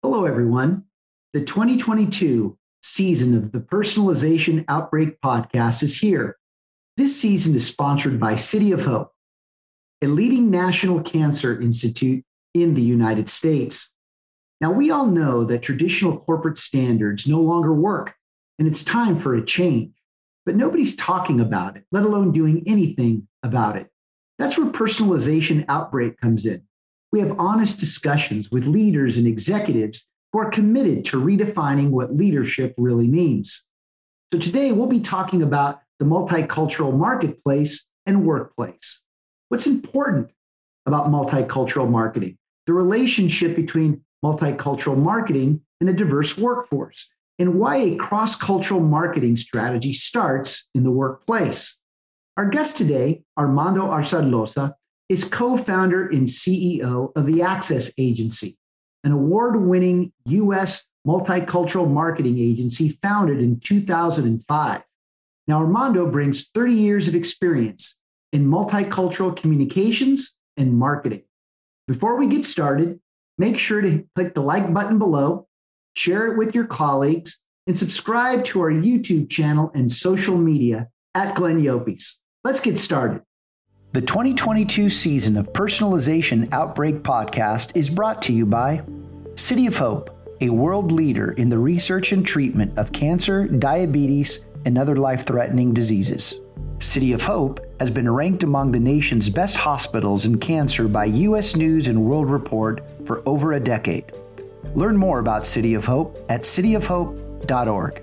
Hello, everyone. The 2022 season of the Personalization Outbreak podcast is here. This season is sponsored by City of Hope, a leading national cancer institute in the United States. Now, we all know that traditional corporate standards no longer work, and it's time for a change. But nobody's talking about it, let alone doing anything about it. That's where Personalization Outbreak comes in. We have honest discussions with leaders and executives who are committed to redefining what leadership really means. So today we'll be talking about the multicultural marketplace and workplace. What's important about multicultural marketing? The relationship between multicultural marketing and a diverse workforce, and why a cross cultural marketing strategy starts in the workplace. Our guest today, Armando Azarloza, is co founder and CEO of the Axis Agency, an award winning US multicultural marketing agency founded in 2005. Now, Armando brings 30 years of experience in multicultural communications and marketing. Before we get started, make sure to click the like button below, share it with your colleagues, and subscribe to our YouTube channel and social media at Glenn Llopis. Let's get started. The 2022 season of Personalization Outbreak Podcast is brought to you by City of Hope, a world leader in the research and treatment of cancer, diabetes, and other life threatening diseases. City of Hope has been ranked among the nation's best hospitals in cancer by U.S. News and World Report for over a decade. Learn more about City of Hope at cityofhope.org.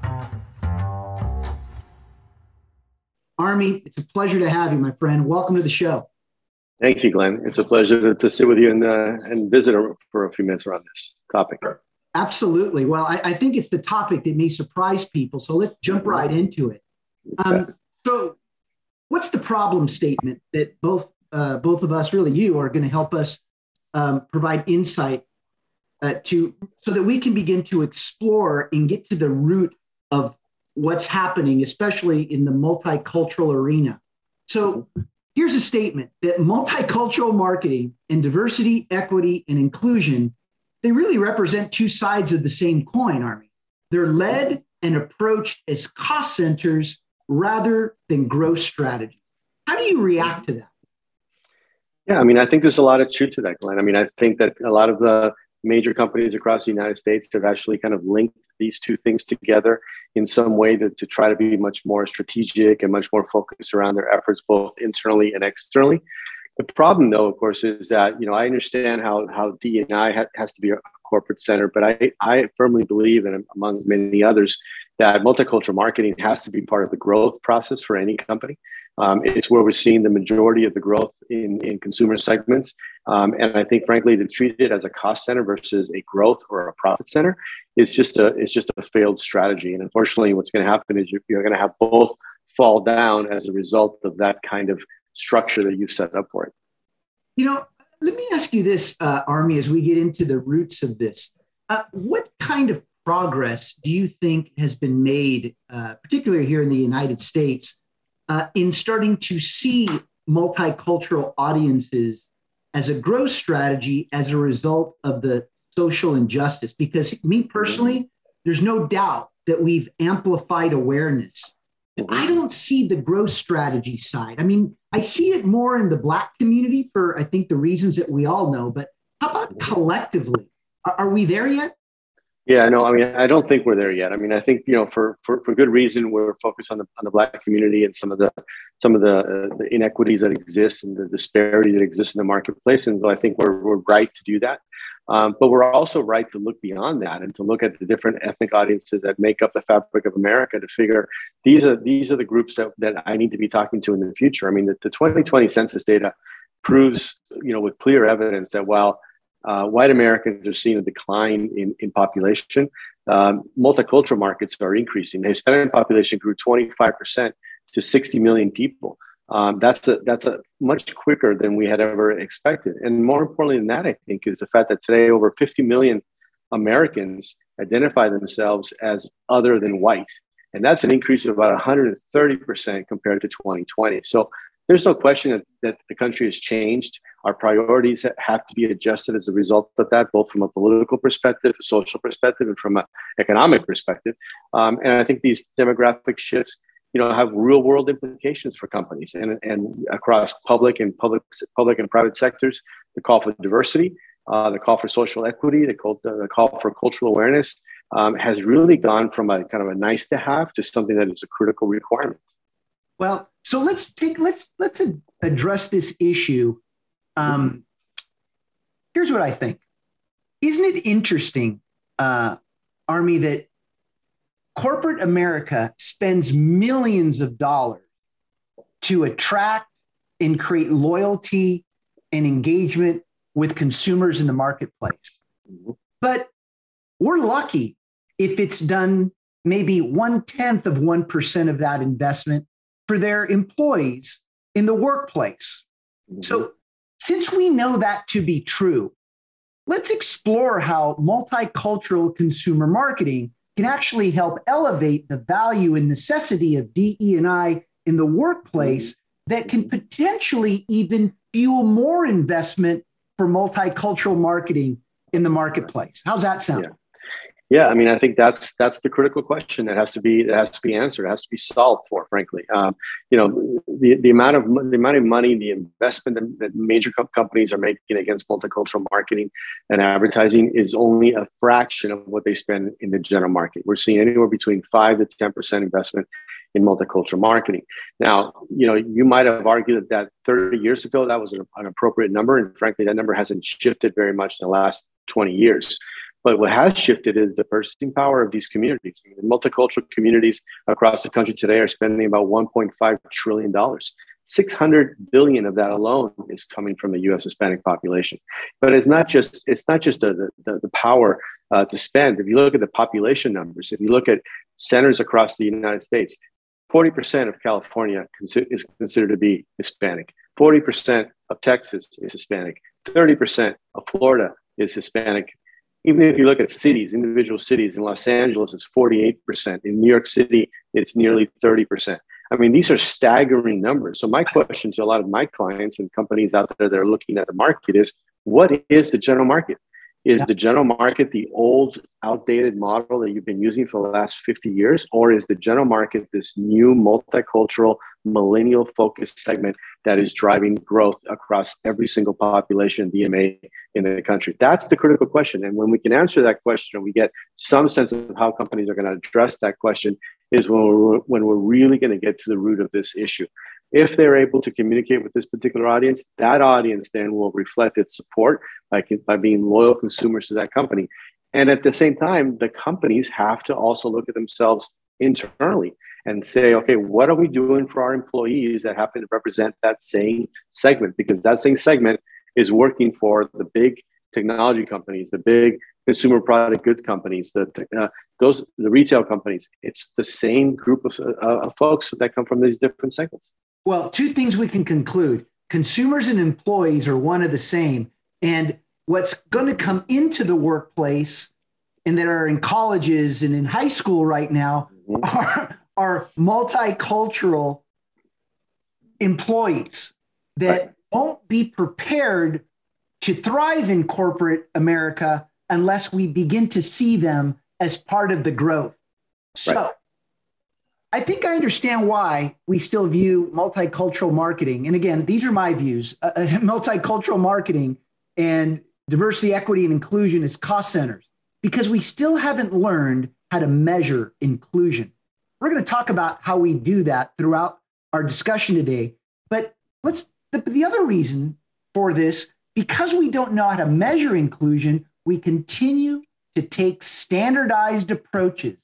Army, it's a pleasure to have you, my friend. Welcome to the show. Thank you, Glenn. It's a pleasure to, to sit with you and, uh, and visit for a few minutes around this topic. Absolutely. Well, I, I, think it's the topic that may surprise people. So let's jump right into it. Um, so, what's the problem statement that both uh, both of us, really you, are going to help us um, provide insight uh, to so that we can begin to explore and get to the root of what's happening, especially in the multicultural arena. So here's a statement that multicultural marketing and diversity, equity, and inclusion, they really represent two sides of the same coin, Army. They're led and approached as cost centers rather than growth strategies. How do you react to that? Yeah, I mean, I think there's a lot of truth to that, Glenn. I mean, I think that a lot of the major companies across the United States have actually kind of linked these two things together in some way to, to try to be much more strategic and much more focused around their efforts, both internally and externally. The problem, though, of course, is that you know I understand how how DNI ha- has to be a corporate center, but I I firmly believe, and among many others, that multicultural marketing has to be part of the growth process for any company. Um, it's where we're seeing the majority of the growth in, in consumer segments. Um, and I think, frankly, to treat it as a cost center versus a growth or a profit center is just a it's just a failed strategy. And unfortunately, what's going to happen is you're, you're going to have both fall down as a result of that kind of structure that you've set up for it. You know, let me ask you this, uh, Army, as we get into the roots of this. Uh, what kind of progress do you think has been made, uh, particularly here in the United States, uh, in starting to see multicultural audiences as a growth strategy as a result of the social injustice? Because me personally, there's no doubt that we've amplified awareness. I don't see the growth strategy side. I mean, I see it more in the Black community for, I think, the reasons that we all know. But how about collectively? Are, are we there yet? Yeah, no, I mean, I don't think we're there yet. I mean, I think you know, for for, for good reason, we're focused on the on the black community and some of the some of the, uh, the inequities that exist and the disparity that exists in the marketplace, and so I think we're we're right to do that. Um, but we're also right to look beyond that and to look at the different ethnic audiences that make up the fabric of America to figure these are these are the groups that, that I need to be talking to in the future. I mean, the, the 2020 census data proves, you know, with clear evidence that while uh, white Americans are seeing a decline in, in population, um, multicultural markets are increasing. The Hispanic population grew 25% to 60 million people. Um, that's a, that's a much quicker than we had ever expected. And more importantly than that, I think, is the fact that today over 50 million Americans identify themselves as other than white. And that's an increase of about 130% compared to 2020. So there's no question that, that the country has changed. Our priorities have to be adjusted as a result of that, both from a political perspective, a social perspective, and from an economic perspective. Um, and I think these demographic shifts you know have real world implications for companies and, and across public and public public and private sectors the call for diversity uh, the call for social equity the call, the call for cultural awareness um, has really gone from a kind of a nice to have to something that is a critical requirement well so let's take let's let's address this issue um, here's what i think isn't it interesting uh, army that corporate America spends millions of dollars to attract and create loyalty and engagement with consumers in the marketplace. But we're lucky if it's done maybe one tenth of 1% of that investment for their employees in the workplace. Mm-hmm. So, since we know that to be true, let's explore how multicultural consumer marketing can actually help elevate the value and necessity of DE&I in the workplace that can potentially even fuel more investment for multicultural marketing in the marketplace. How's that sound? Yeah. Yeah, I mean, I think that's that's the critical question that has to be that has to be answered, has to be solved for. Frankly, um, you know, the, the amount of the amount of money, the investment that, that major co- companies are making against multicultural marketing and advertising is only a fraction of what they spend in the general market. We're seeing anywhere between five to ten percent investment in multicultural marketing. Now, you know, you might have argued that 30 years ago that was an, an appropriate number, and frankly, that number hasn't shifted very much in the last 20 years. But what has shifted is the purchasing power of these communities. I mean, multicultural communities across the country today are spending about 1.5 trillion dollars. 600 billion of that alone is coming from the U.S. Hispanic population. But it's not just it's not just the the, the power uh, to spend. If you look at the population numbers, if you look at centers across the United States, 40% of California is considered to be Hispanic. 40% of Texas is Hispanic. 30% of Florida is Hispanic even if you look at cities, individual cities in Los Angeles, it's 48%. In New York City, it's nearly 30%. I mean, these are staggering numbers. So, my question to a lot of my clients and companies out there that are looking at the market is what is the general market? Is yeah. the general market the old, outdated model that you've been using for the last 50 years? Or is the general market this new multicultural, millennial focused segment that is driving growth across every single population DMA in the country? That's the critical question. And when we can answer that question and we get some sense of how companies are going to address that question, is when we're, when we're really going to get to the root of this issue. If they're able to communicate with this particular audience, that audience then will reflect its support by, by being loyal consumers to that company. And at the same time, the companies have to also look at themselves internally and say, okay, what are we doing for our employees that happen to represent that same segment? Because that same segment is working for the big technology companies, the big consumer product goods companies, the uh, those the retail companies. It's the same group of, uh, of folks that come from these different segments. Well, two things we can conclude consumers and employees are one of the same. And what's going to come into the workplace and that are in colleges and in high school right now mm-hmm. are, are multicultural employees that right. won't be prepared to thrive in corporate America unless we begin to see them as part of the growth. So, right. I think I understand why we still view multicultural marketing. And again, these are my views uh, uh multicultural marketing and diversity, equity, and inclusion as cost centers because we still haven't learned how to measure inclusion. We're going to talk about how we do that throughout our discussion today. But let's, the, the other reason for this, because we don't know how to measure inclusion, we continue to take standardized approaches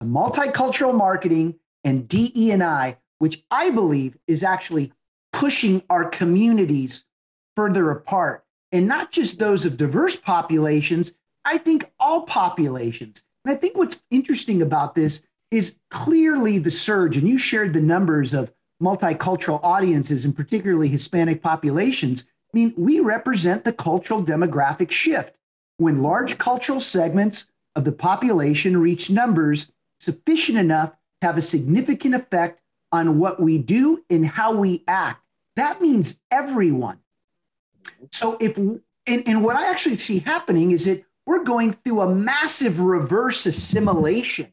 to multicultural marketing and DE&I, which I believe is actually pushing our communities further apart. And not just those of diverse populations, I think all populations. And I think what's interesting about this is clearly the surge, and you shared the numbers of multicultural audiences and particularly Hispanic populations. I mean, we represent the cultural demographic shift when large cultural segments of the population reach numbers sufficient enough to have a significant effect on what we do and how we act. That means everyone. So, if and, and what I actually see happening is that we're going through a massive reverse assimilation.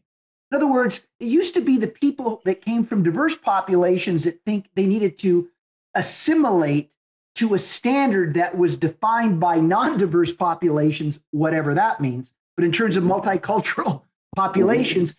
In other words, it used to be the people that came from diverse populations that think they needed to assimilate to a standard that was defined by non diverse populations, whatever that means. But in terms of multicultural populations,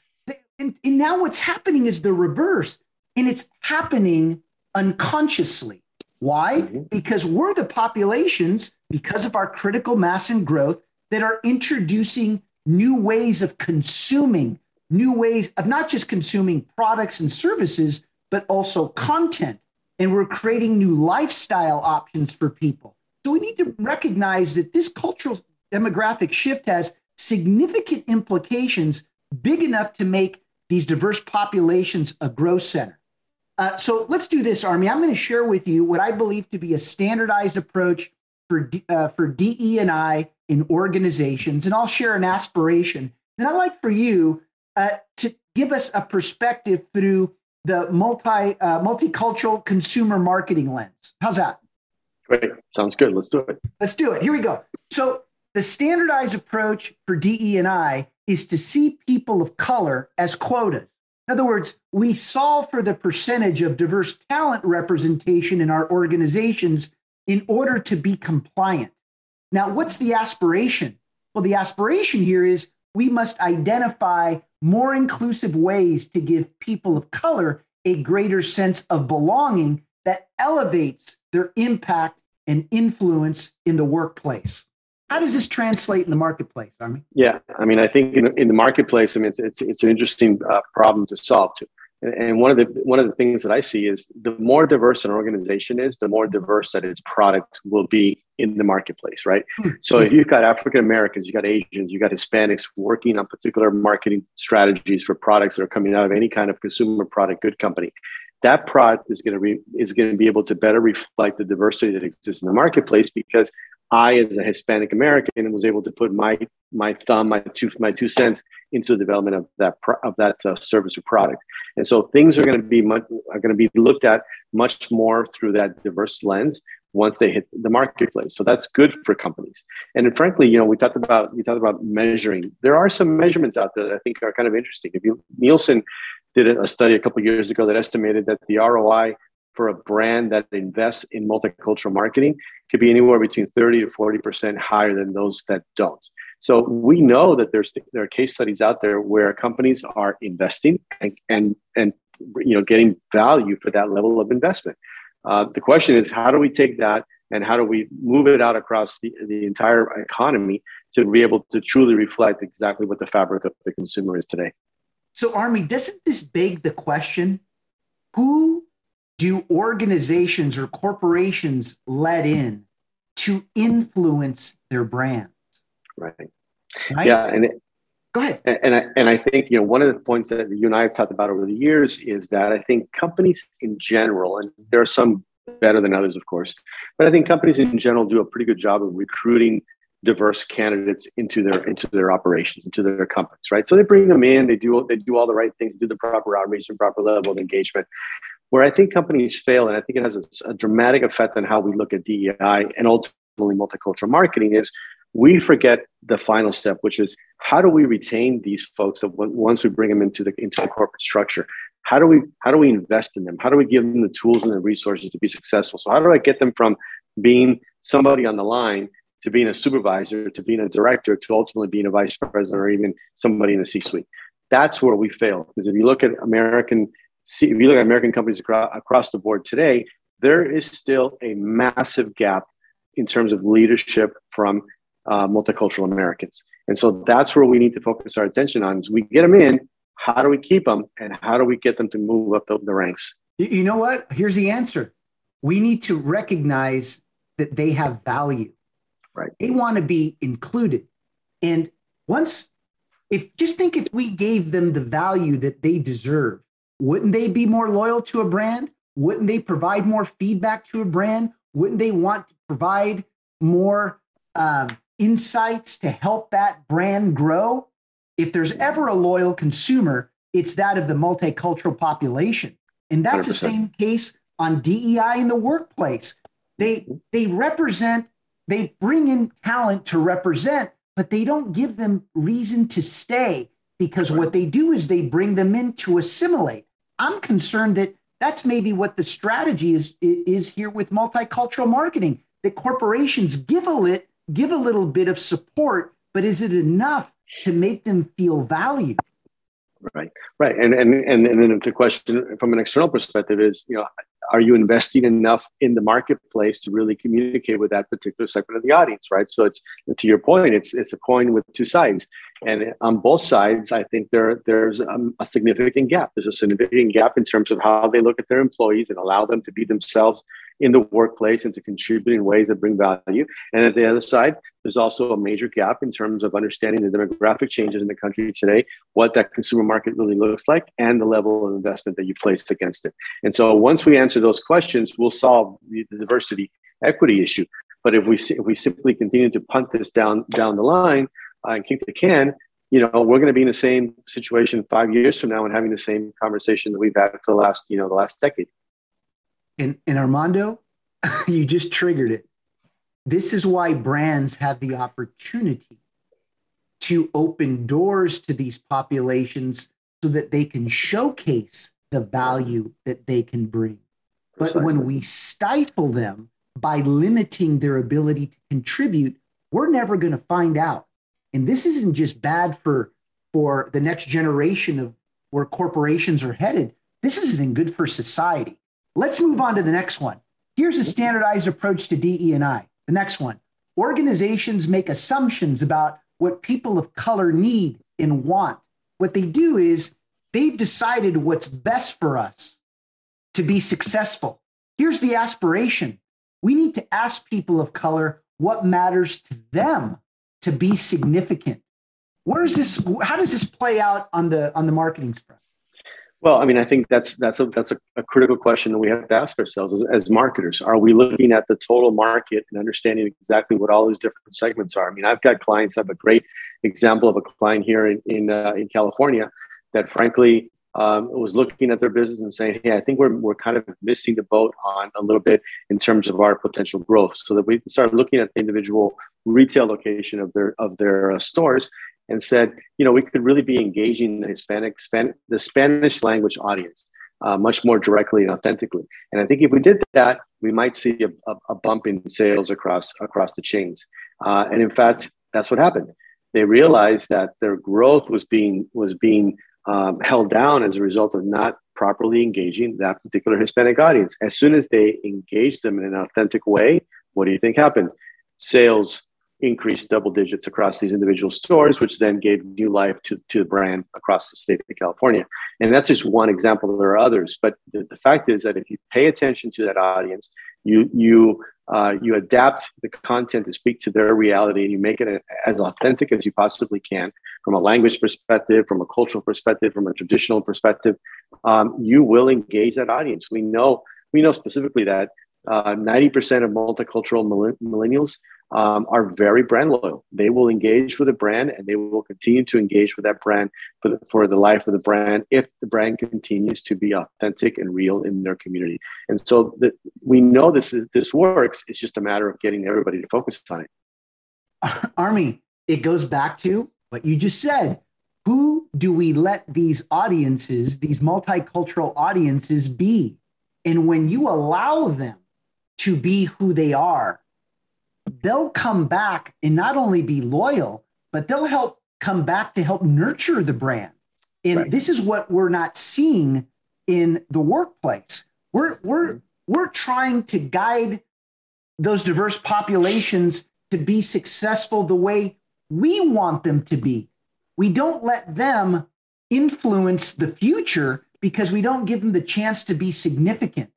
and, and now what's happening is the reverse, and it's happening unconsciously. Why? Mm-hmm. Because we're the populations, because of our critical mass and growth, that are introducing new ways of consuming, new ways of not just consuming products and services, but also content. And we're creating new lifestyle options for people. So we need to recognize that this cultural demographic shift has significant implications big enough to make these diverse populations a growth center. Uh, so let's do this, Army. I'm going to share with you what I believe to be a standardized approach for D, uh, for DE and I in organizations, and I'll share an aspiration. And I'd like for you uh, to give us a perspective through the multi uh, multicultural consumer marketing lens. How's that? Great, sounds good. Let's do it. Let's do it. Here we go. So the standardized approach for DE and I is to see people of color as quotas. In other words, we solve for the percentage of diverse talent representation in our organizations in order to be compliant. Now, what's the aspiration? Well, the aspiration here is we must identify more inclusive ways to give people of color a greater sense of belonging that elevates their impact and influence in the workplace. How does this translate in the marketplace, Army? Yeah, I mean, I think in, in the marketplace, I mean, it's, it's, it's an interesting uh, problem to solve too. And one of the one of the things that I see is the more diverse an organization is, the more diverse that its product will be in the marketplace, right? Hmm. So if you've got African Americans, you've got Asians, you've got Hispanics working on particular marketing strategies for products that are coming out of any kind of consumer product good company, that product is going to be is going to be able to better reflect the diversity that exists in the marketplace because I, as a Hispanic American, was able to put my my thumb, my two my two cents into the development of that of that uh, service or product. And so things are going to be much, are going to be looked at much more through that diverse lens once they hit the marketplace. So that's good for companies. And frankly, you know, we talked about we talked about measuring. There are some measurements out there that I think are kind of interesting. If you Nielsen did a study a couple years ago that estimated that the ROI for a brand that invests in multicultural marketing could be anywhere between 30 to 40% higher than those that don't. So we know that there's there are case studies out there where companies are investing and and, and you know getting value for that level of investment. Uh, the question is, how do we take that and how do we move it out across the, the entire economy to be able to truly reflect exactly what the fabric of the consumer is today? So, Army, doesn't this beg the question who do organizations or corporations let in to influence their brands? Right. right? Yeah. And it, go ahead. And, I, and I think, you know, one of the points that you and I have talked about over the years is that I think companies in general, and there are some better than others, of course, but I think companies in general do a pretty good job of recruiting diverse candidates into their into their operations into their companies right so they bring them in they do they do all the right things do the proper outreach and proper level of engagement where I think companies fail, and I think it has a, a dramatic effect on how we look at DEI and ultimately multicultural marketing, is we forget the final step, which is how do we retain these folks once we bring them into the into the corporate structure? How do we how do we invest in them? How do we give them the tools and the resources to be successful? So how do I get them from being somebody on the line to being a supervisor to being a director to ultimately being a vice president or even somebody in the C-suite? That's where we fail because if you look at American see, if you look at American companies across, across the board today, there is still a massive gap in terms of leadership from uh, multicultural Americans. And so that's where we need to focus our attention on. Is we get them in, how do we keep them, and how do we get them to move up the, the ranks? You know what? Here's the answer. We need to recognize that they have value. Right. They want to be included. And once, if just think if we gave them the value that they deserve, wouldn't they be more loyal to a brand? Wouldn't they provide more feedback to a brand? Wouldn't they want to provide more um, insights to help that brand grow? If there's ever a loyal consumer, it's that of the multicultural population. And that's 100%. the same case on DEI in the workplace. They they represent, they bring in talent to represent, but they don't give them reason to stay because what they do is they bring them in to assimilate. I'm concerned that that's maybe what the strategy is is here with multicultural marketing. That corporations give a lit, give a little bit of support, but is it enough to make them feel valued? Right, right, and and and and then the question from an external perspective is, you know, are you investing enough in the marketplace to really communicate with that particular segment of the audience right? So it's to your point it's it's a coin with two sides. And on both sides i think there there's um, a significant gap. There's a significant gap in terms of how they look at their employees and allow them to be themselves in the workplace and to contribute in ways that bring value. And at the other side, there's also a major gap in terms of understanding the demographic changes in the country today, what that consumer market really looks like, and the level of investment that you placed against it. And so once we answer those questions, we'll solve the, the diversity equity issue. But if we if we simply continue to punt this down down the line uh, and kick the can, you know, we're going to be in the same situation five years from now and having the same conversation that we've had for the last, you know, the last decade. And, and Armando, you just triggered it. This is why brands have the opportunity to open doors to these populations so that they can showcase the value that they can bring. But when we stifle them by limiting their ability to contribute, we're never going to find out. And this isn't just bad for, for the next generation of where corporations are headed. This isn't good for society. Let's move on to the next one. Here's a standardized approach to DE&I. The next one. Organizations make assumptions about what people of color need and want. What they do is they've decided what's best for us to be successful. Here's the aspiration. We need to ask people of color what matters to them to be significant. Where is this? How does this play out on the on the marketing front? Well, I mean, I think that's that's a that's a, a critical question that we have to ask ourselves as, as, marketers. Are we looking at the total market and understanding exactly what all those different segments are? I mean, I've got clients. I have a great example of a client here in in, uh, in California that, frankly, um, was looking at their business and saying, "Hey, I think we're we're kind of missing the boat on a little bit in terms of our potential growth." So that we started looking at the individual retail location of their of their uh, stores and said, you know, we could really be engaging the Hispanic, Span- the Spanish language audience uh, much more directly and authentically. And I think if we did that, we might see a, a, a bump in sales across across the chains. Uh, and in fact, that's what happened. They realized that their growth was being was being um, held down as a result of not properly engaging that particular Hispanic audience. As soon as they engaged them in an authentic way, what do you think happened? Sales increased double digits across these individual stores, which then gave new life to, to the brand across the state of California. And that's just one example. There are others, but the, the fact is that if you pay attention to that audience, you you uh, you adapt the content to speak to their reality, and you make it as authentic as you possibly can from a language perspective, from a cultural perspective, from a traditional perspective. Um, you will engage that audience. We know we know specifically that uh, 90% of multicultural millennials um, are very brand loyal. They will engage with a brand and they will continue to engage with that brand for the, for the life of the brand if the brand continues to be authentic and real in their community. And so the, we know this is, this works. It's just a matter of getting everybody to focus on it. Army, it goes back to what you just said. Who do we let these audiences, these multicultural audiences, be? And when you allow them to be who they are, they'll come back and not only be loyal, but they'll help come back to help nurture the brand. And right. this is what we're not seeing in the workplace. We're we're we're trying to guide those diverse populations to to be successful the way we want them to be. We don't let them influence the future because we don't give them the chance to be significant.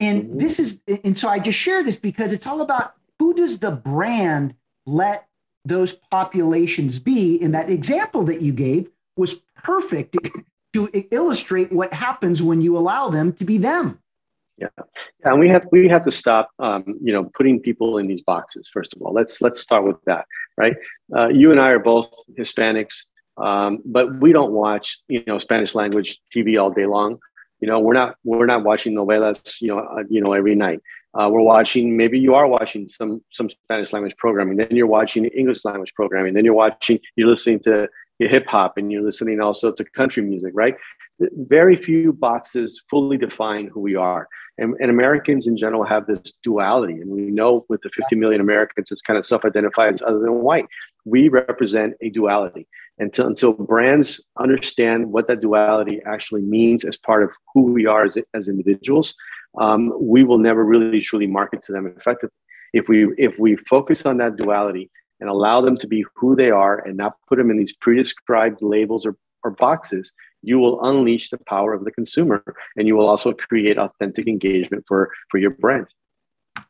And mm-hmm. this is, and so I just share this because it's all about who does the brand let those populations be? In that example that you gave was perfect to illustrate what happens when you allow them to be them. Yeah, yeah, and we have we have to stop, um, you know, putting people in these boxes. First of all, let's let's start with that, right? Uh, you and I are both Hispanics, um, but we don't watch, you know, Spanish language TV all day long. You know, we're not we're not watching novelas, you know, uh, you know, every night. Uh, we're watching. Maybe you are watching some some Spanish language programming. Then you're watching English language programming. Then you're watching. You're listening to hip hop, and you're listening also to country music, right? Very few boxes fully define who we are. And, and, Americans in general have this duality. And we know with the 50 million Americans that's kind of self identified as other than white, we represent a duality. Until, until brands understand what that duality actually means as part of who we are as, as individuals, um, we will never really truly market to them effectively. If we, if we focus on that duality and allow them to be who they are and not put them in these pre-described labels or, or boxes, you will unleash the power of the consumer and you will also create authentic engagement for for your brand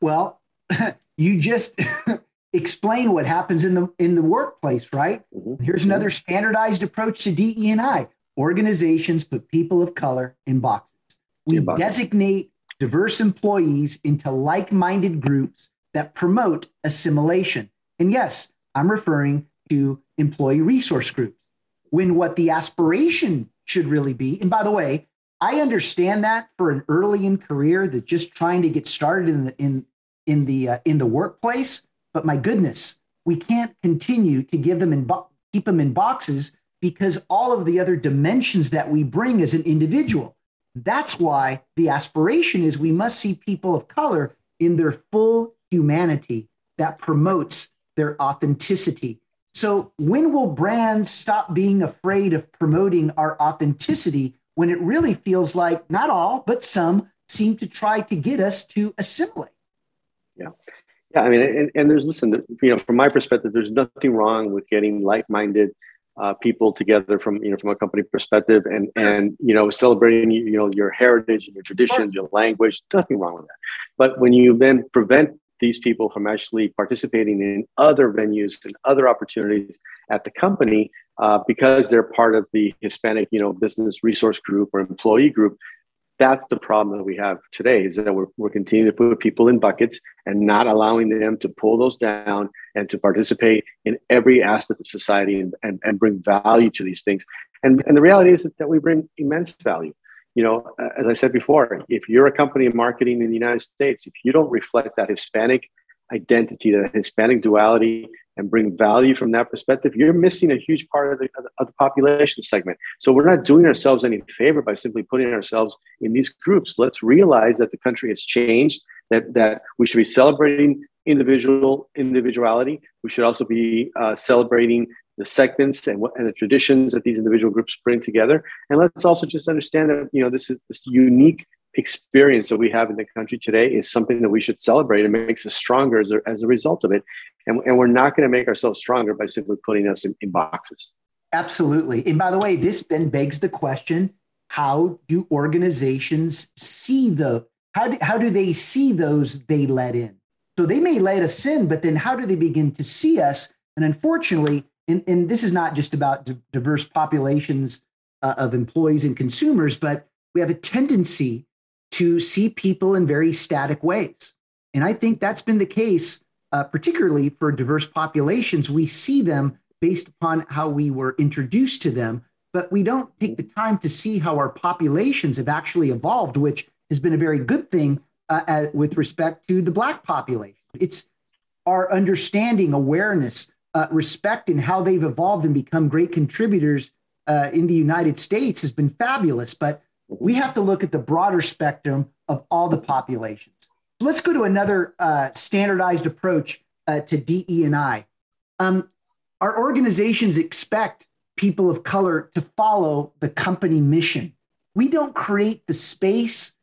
well you just explain what happens in the in the workplace right mm-hmm. here's mm-hmm. another standardized approach to DE&I organizations put people of color in boxes we boxes. designate diverse employees into like-minded groups that promote assimilation and yes i'm referring to employee resource groups when what the aspiration should really be. And by the way, I understand that for an early in career that just trying to get started in the in in the uh, in the workplace. But my goodness, we can't continue to give them in bo- keep them in boxes because all of the other dimensions that we bring as an individual. That's why the aspiration is we must see people of color in their full humanity that promotes their authenticity so, when will brands stop being afraid of promoting our authenticity when it really feels like not all, but some seem to try to get us to assimilate? Yeah. Yeah. I mean, and, and there's, listen, you know, from my perspective, there's nothing wrong with getting like minded uh, people together from you know from a company perspective and and you know celebrating you know your heritage and your traditions your language nothing wrong with that but when you then prevent these people from actually participating in other venues and other opportunities at the company uh, because they're part of the Hispanic, you know, business resource group or employee group. That's the problem that we have today is that we're, we're continuing to put people in buckets and not allowing them to pull those down and to participate in every aspect of society and, and, and bring value to these things. And, and the reality is that, that we bring immense value you know, as I said before, if you're a company in marketing in the United States, if you don't reflect that Hispanic identity, that Hispanic duality, and bring value from that perspective, you're missing a huge part of the, of the population segment. So we're not doing ourselves any favor by simply putting ourselves in these groups. Let's realize that the country has changed, that, that we should be celebrating individual individuality. We should also be uh, celebrating the segments and, what, and the traditions that these individual groups bring together. And let's also just understand that you know this is this unique experience that we have in the country today is something that we should celebrate and makes us stronger as a, as a result of it. And, and we're not going to make ourselves stronger by simply putting us in, in boxes. Absolutely. And by the way, this then begs the question how do organizations see the how do, how do they see those they let in so they may let us in but then how do they begin to see us and unfortunately and, and this is not just about d- diverse populations uh, of employees and consumers, but we have a tendency to see people in very static ways. And I think that's been the case, uh, particularly for diverse populations. We see them based upon how we were introduced to them, but we don't take the time to see how our populations have actually evolved, which has been a very good thing uh, with respect to the Black population. It's our understanding, awareness uh, respect in how they've evolved and become great contributors uh, in the United States has been fabulous. But we have to look at the broader spectrum of all the populations. Let's go to another uh, standardized approach uh, to DE and I. Um, our organizations expect people of color to follow the company mission. We don't create the space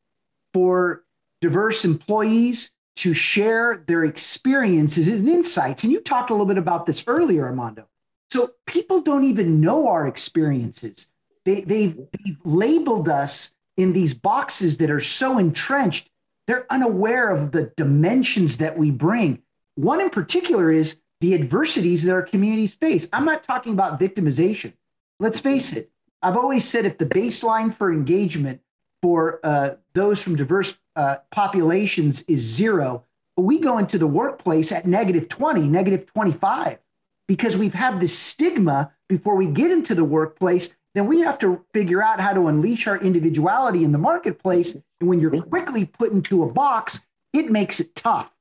for diverse employees to share their experiences and insights. And you talked a little bit about this earlier, Armando. So people don't even know our experiences. They, they've, they've labeled us in these boxes that are so entrenched, they're unaware of the dimensions that we bring. One in particular is the adversities that our communities face. I'm not talking about victimization. Let's face it. I've always said if the baseline for engagement for uh, those from diverse uh, populations is zero, we go into the workplace at negative 20, negative 25, because we've had this stigma before we get into the workplace. Then we have to figure out how to unleash our individuality in the marketplace. And when you're mm-hmm. quickly put into a box, it makes it tough.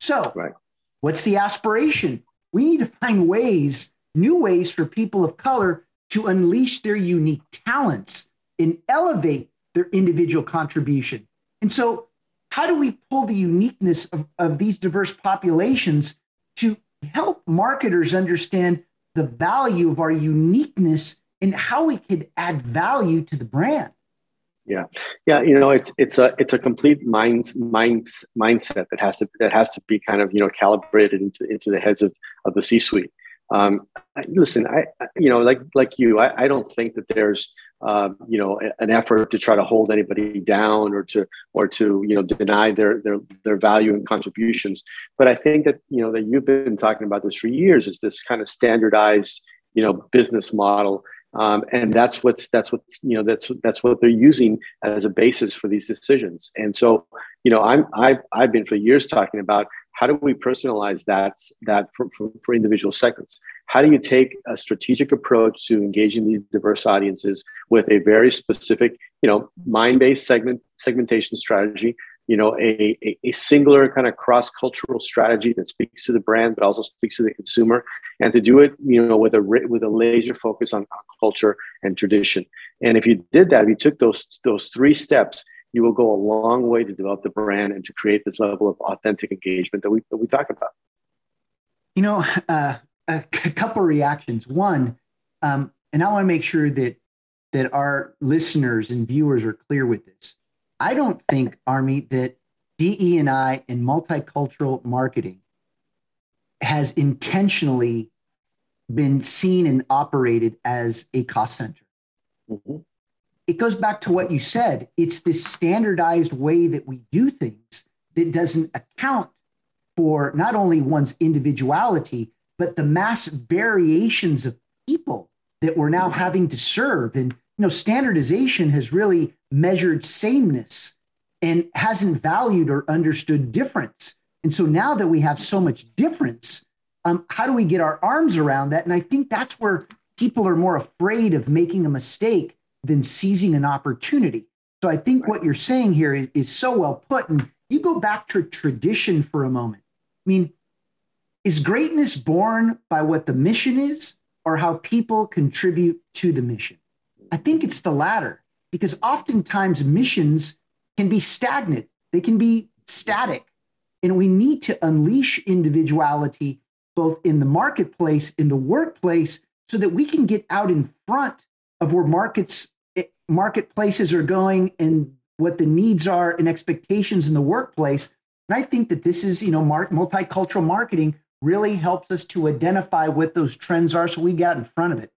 So, right. what's the aspiration? We need to find ways, new ways for people of color to unleash their unique talents and elevate their individual contribution. And so, how do we pull the uniqueness of, of these diverse populations to help marketers understand the value of our uniqueness and how we could add value to the brand? Yeah, yeah, you know, it's it's a it's a complete mind mind mindset that has to that has to be kind of you know calibrated into into the heads of of the C suite. Um, listen, I, you know, like like you, I, I don't think that there's, uh, you know, an effort to try to hold anybody down or to or to you know deny their their their value and contributions. But I think that you know that you've been talking about this for years is this kind of standardized, you know, business model. Um, and that's what's that's what's you know that's that's what they're using as a basis for these decisions. And so, you know, I'm I've I've been for years talking about how do we personalize that that for, for, for, individual segments how do you take a strategic approach to engaging these diverse audiences with a very specific you know mind-based segment segmentation strategy you know a, a, a singular kind of cross-cultural strategy that speaks to the brand but also speaks to the consumer and to do it you know with a with a laser focus on, culture and tradition and if you did that if you took those those three steps you will go a long way to develop the brand and to create this level of authentic engagement that we, that we talk about. You know, uh, a couple of reactions. One, um, and I want to make sure that that our listeners and viewers are clear with this. I don't think, Army, that DE and I in multicultural marketing has intentionally been seen and operated as a cost center. Mm-hmm it goes back to what you said. It's this standardized way that we do things that doesn't account for not only one's individuality, but the mass variations of people that we're now having to serve. And know, standardization has really measured sameness and hasn't valued or understood difference. And so now that we have so much difference, um, how do we get our arms around that? And I think that's where people are more afraid of making a mistake than seizing an opportunity. So I think right. what you're saying here is, is so well put. And you go back to tradition for a moment. I mean, is greatness born by what the mission is or how people contribute to the mission? I think it's the latter because oftentimes missions can be stagnant, they can be static. And we need to unleash individuality both in the marketplace, in the workplace, so that we can get out in front of where markets eh, marketplaces are going and what the needs are and expectations in the workplace. And I think that this is, you know, multicultural marketing really helps us to identify what those trends are so we get in front of it.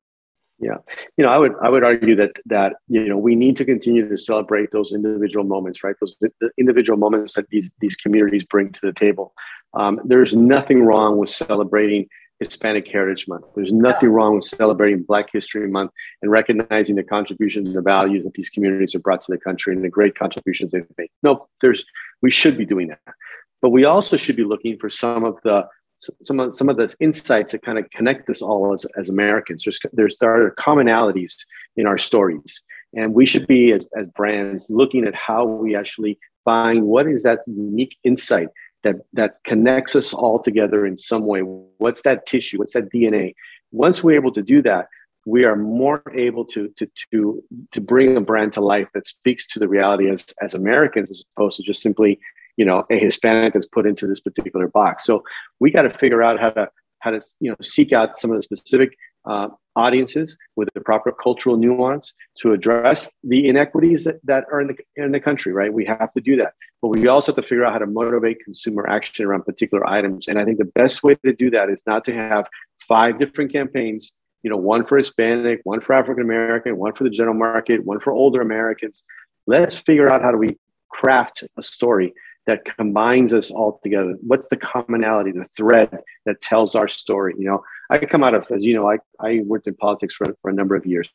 Yeah, you know, I would I would argue that that you know we need to continue to celebrate those individual moments, right? Those individual moments that these these communities bring to the table. Um, there's nothing wrong with celebrating Hispanic Heritage Month. There's nothing wrong with celebrating Black History Month and recognizing the contributions and the values that these communities have brought to the country and the great contributions they've made. No, there's we should be doing that, but we also should be looking for some of the some of some of the insights that kind of connect us all as, as Americans. There's there's there are commonalities in our stories, and we should be as, as brands looking at how we actually find what is that unique insight that that connects us all together in some way. What's that tissue? What's that dna once we're able to do that we are more able to to to to bring a brand to life that speaks to the reality as as americans as opposed to just simply you know a hispanic that's put into this particular box so we got to figure out how to how to you know seek out some of the specific uh, audiences with the proper cultural nuance to address the inequities that, that are in the, in the country, right? We have to do that. But we also have to figure out how to motivate consumer action around particular items. And I think the best way to do that is not to have five different campaigns, you know, one for Hispanic, one for African American, one for the general market, one for older Americans. Let's figure out how do we craft a story that combines us all together? What's the commonality, the thread that tells our story? You know, I come out of, as you know, I, I worked in politics for, for a number of years.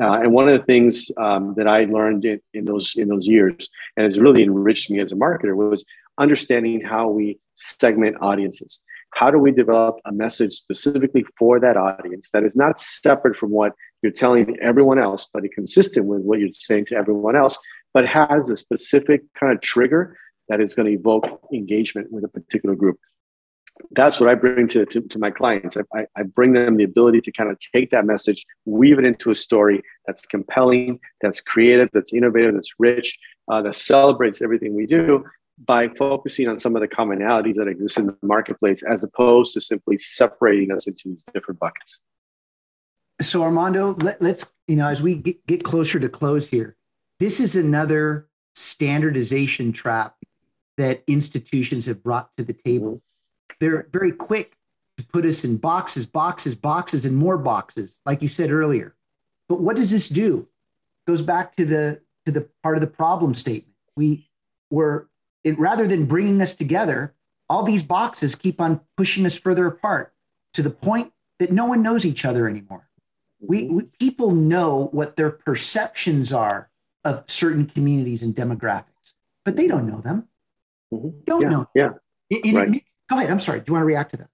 Uh, and one of the things um, that I learned in, in, those in those years, and has really enriched me as a marketer, was understanding how we segment audiences. How do we develop a message specifically for that audience that is not separate from what you're telling everyone else, but consistent with what you're saying to everyone else, but has a specific kind of trigger that is going to evoke engagement with a particular group. That's what I bring to, to, to my clients. I, I, bring them the ability to kind of take that message, weave it into a story that's compelling, that's creative, that's innovative, that's rich, uh, that celebrates everything we do by focusing on some of the commonalities that exist in the marketplace as opposed to simply separating us into these different buckets. So, Armando, let, us you know, as we get, get closer to close here, this is another standardization trap that institutions have brought to the table. Mm-hmm. They're very quick to put us in boxes, boxes, boxes, and more boxes, like you said earlier. But what does this do? It goes back to the to the part of the problem statement. We were it, rather than bringing us together, all these boxes keep on pushing us further apart to the point that no one knows each other anymore. We, mm-hmm. we people know what their perceptions are of certain communities and demographics, but they don't know them. Mm-hmm. Don't yeah, know. Yeah. It, right. it, go ahead. I'm sorry. Do you want to react to that?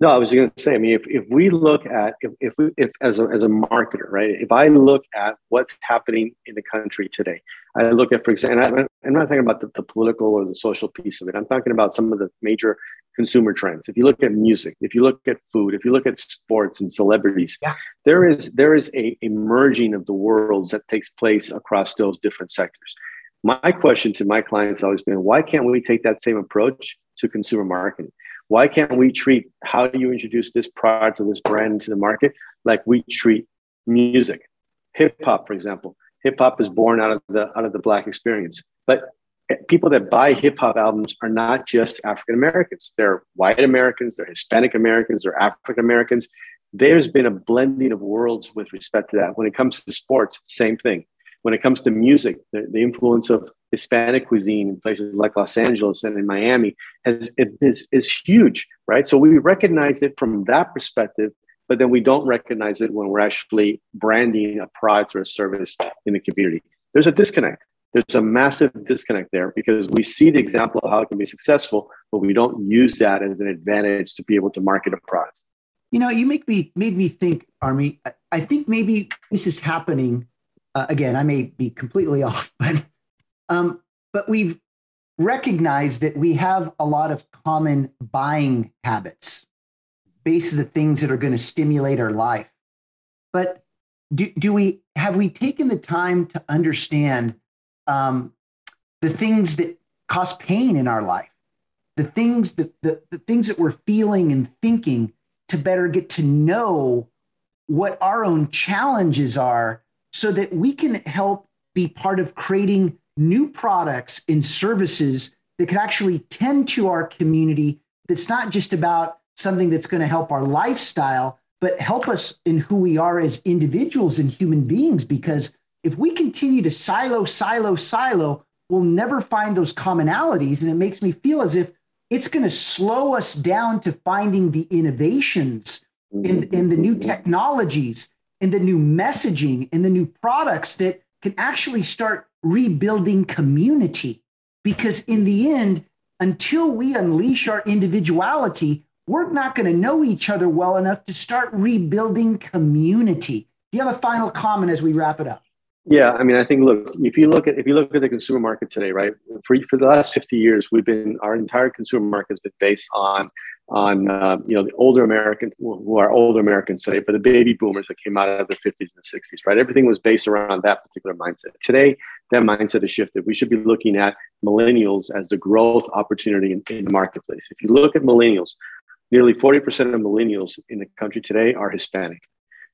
No, I was going to say. I mean, if, if we look at if if, we, if as a as a marketer, right? If I look at what's happening in the country today, I look at, for example, I, I'm not talking about the, the political or the social piece of it. I'm talking about some of the major consumer trends. If you look at music, if you look at food, if you look at sports and celebrities, yeah. there is there is a, a merging of the worlds that takes place across those different sectors. My question to my clients has always been why can't we take that same approach to consumer marketing? Why can't we treat how do you introduce this product or this brand into the market like we treat music? Hip hop, for example. Hip hop is born out of the out of the black experience. But people that buy hip hop albums are not just African Americans. They're white Americans, they're Hispanic Americans, they're African Americans. There's been a blending of worlds with respect to that. When it comes to sports, same thing when it comes to music, the, the, influence of Hispanic cuisine in places like Los Angeles and in Miami has, is, is huge, right? So we recognize it from that perspective, but then we don't recognize it when we're actually branding a product or a service in the community. There's a disconnect. There's a massive disconnect there because we see the example of how it can be successful, but we don't use that as an advantage to be able to market a product. You know, you make me made me think, Army. I think maybe this is happening uh, again, I may be completely off, but um, but we've recognized that we have a lot of common buying habits, based on the things that are going to stimulate our life. But do, do we have we taken the time to understand um, the things that cause pain in our life, the things that the, the things that we're feeling and thinking to better get to know what our own challenges are so that we can help be part of creating new products and services that can actually tend to our community that's not just about something that's going to help our lifestyle but help us in who we are as individuals and human beings because if we continue to silo silo silo we'll never find those commonalities. And it makes me feel as if it's going to slow us down to finding the innovations in, in the new mm-hmm. technologies and the new messaging and the new products that can actually start rebuilding community. Because in the end, until we unleash our individuality, we're not going to know each other well enough to start rebuilding community. Do you have a final comment as we wrap it up? Yeah, I mean, I think look, if you look at if you look at the consumer market today, right? For for the last 50 years, we've been our entire consumer market has been based on on uh, you know the older Americans who are older Americans today, but the baby boomers that came out of the 50s and the 60s, right? Everything was based around that particular mindset. Today, that mindset has shifted. We should be looking at millennials as the growth opportunity in, in the marketplace. If you look at millennials, nearly 40% of millennials in the country today are Hispanic.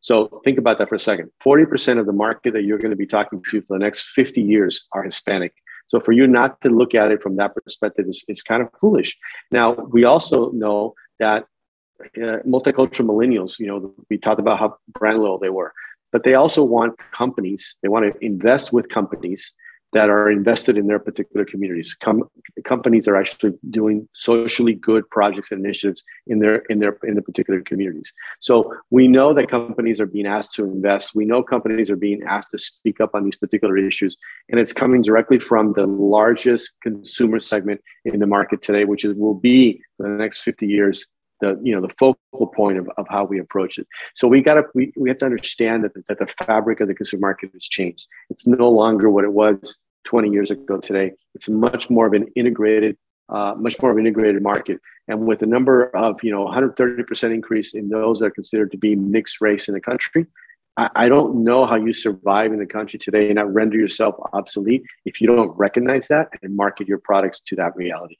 So think about that for a second. 40% of the market that you're going to be talking to for the next 50 years are Hispanic. So for you not to look at it from that perspective is, is kind of foolish. Now, we also know that uh, multicultural millennials, you know, we talked about how brand loyal they were, but they also want companies, they want to invest with companies that are invested in their particular communities. Com- companies are actually doing socially good projects and initiatives in their in their in the particular communities. So we know that companies are being asked to invest. We know companies are being asked to speak up on these particular issues, and it's coming directly from the largest consumer segment in the market today, which is will be for the next 50 years the you know the focal point of, of how we approach it. So we got to we, we have to understand that that the fabric of the consumer market has changed. It's no longer what it was 20 years ago today. It's much more of an integrated, uh, much more of an integrated market. And with the number of you know 130% increase in those that are considered to be mixed race in the country, I, I don't know how you survive in the country today and not render yourself obsolete if you don't recognize that and market your products to that reality.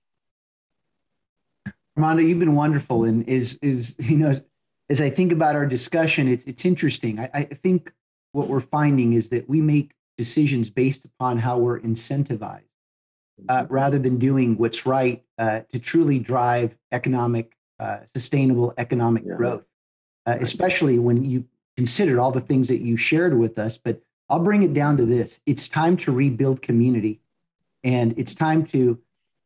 Armando, you've been wonderful, and is is you know, as I think about our discussion, it's it's interesting. I, I think what we're finding is that we make decisions based upon how we're incentivized, uh, mm-hmm. rather than doing what's right uh, to truly drive economic, uh, sustainable economic yeah. growth. Uh, especially when you consider all the things that you shared with us. But I'll bring it down to this: it's time to rebuild community, and it's time to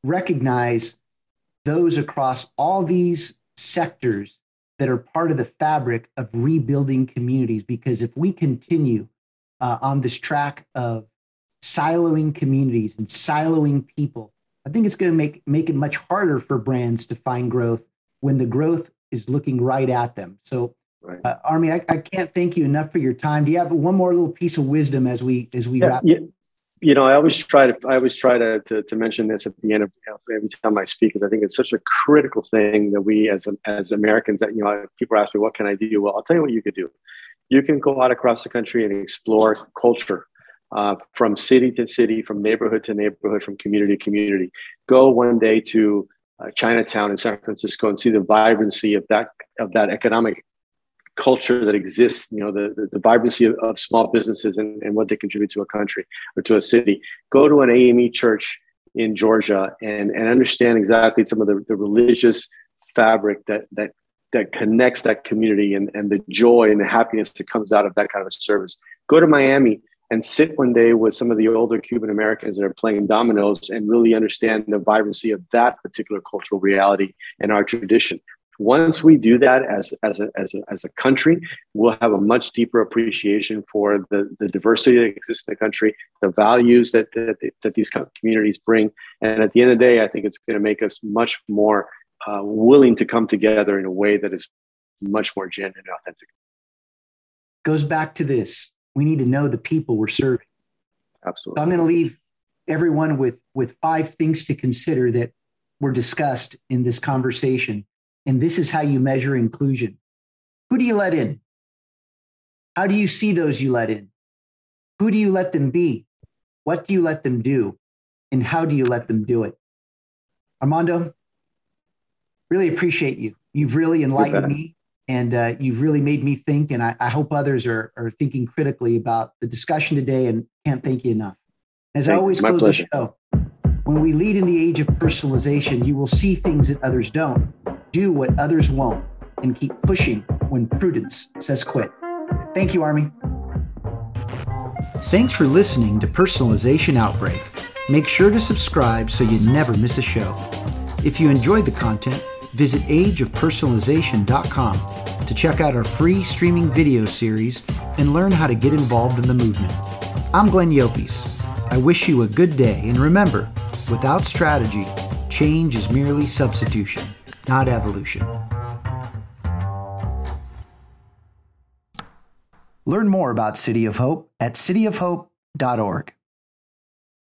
recognize those across all these sectors that are part of the fabric of rebuilding communities. Because if we continue uh, on this track of siloing communities and siloing people, I think it's going to make make it much harder for brands to find growth when the growth is looking right at them. So, right. uh, Army, I, I, can't thank you enough for your time. Do you have one more little piece of wisdom as we as we yeah, wrap? Yeah you know, I always try to I always try to, to, to mention this at the end of every time I speak because I think it's such a critical thing that we as as Americans that you know people ask me what can I do? Well, I'll tell you what you could do. You can go out across the country and explore culture uh, from city to city, from neighborhood to neighborhood, from community to community. Go one day to uh, Chinatown in San Francisco and see the vibrancy of that of that economic culture that exists, you know, the, the, the vibrancy of, of, small businesses and, and what they contribute to a country or to a city. Go to an AME church in Georgia and, and understand exactly some of the, the religious fabric that, that, that connects that community and, and the joy and the happiness that comes out of that kind of a service. Go to Miami and sit one day with some of the older Cuban Americans that are playing dominoes and really understand the vibrancy of that particular cultural reality and our tradition. Once we do that as, as, a, as, a, as a country, we'll have a much deeper appreciation for the, the diversity that exists in the country, the values that, that, that these communities bring. And at the end of the day, I think it's going to make us much more uh, willing to come together in a way that is much more genuine and authentic. Goes back to this we need to know the people we're serving. Absolutely. So I'm going to leave everyone with, with five things to consider that were discussed in this conversation and this is how you measure inclusion. Who do you let in? How do you see those you let in? Who do you let them be? What do you let them do? And how do you let them do it? Armando, really appreciate you. You've really enlightened me and uh, you've really made me think. And I, I, hope others are, are thinking critically about the discussion today and can't thank you enough. As I always close pleasure. the show, when we lead in the age of personalization, you will see things that others don't do what others won't, and keep pushing when prudence says quit. Thank you, Army. Thanks for listening to Personalization Outbreak. Make sure to subscribe so you never miss a show. If you enjoyed the content, visit ageofpersonalization.com to check out our free streaming video series and learn how to get involved in the movement. I'm Glenn Llopis. I wish you a good day, and remember, without strategy, change is merely substitution not evolution. Learn more about City of Hope at cityofhope.org.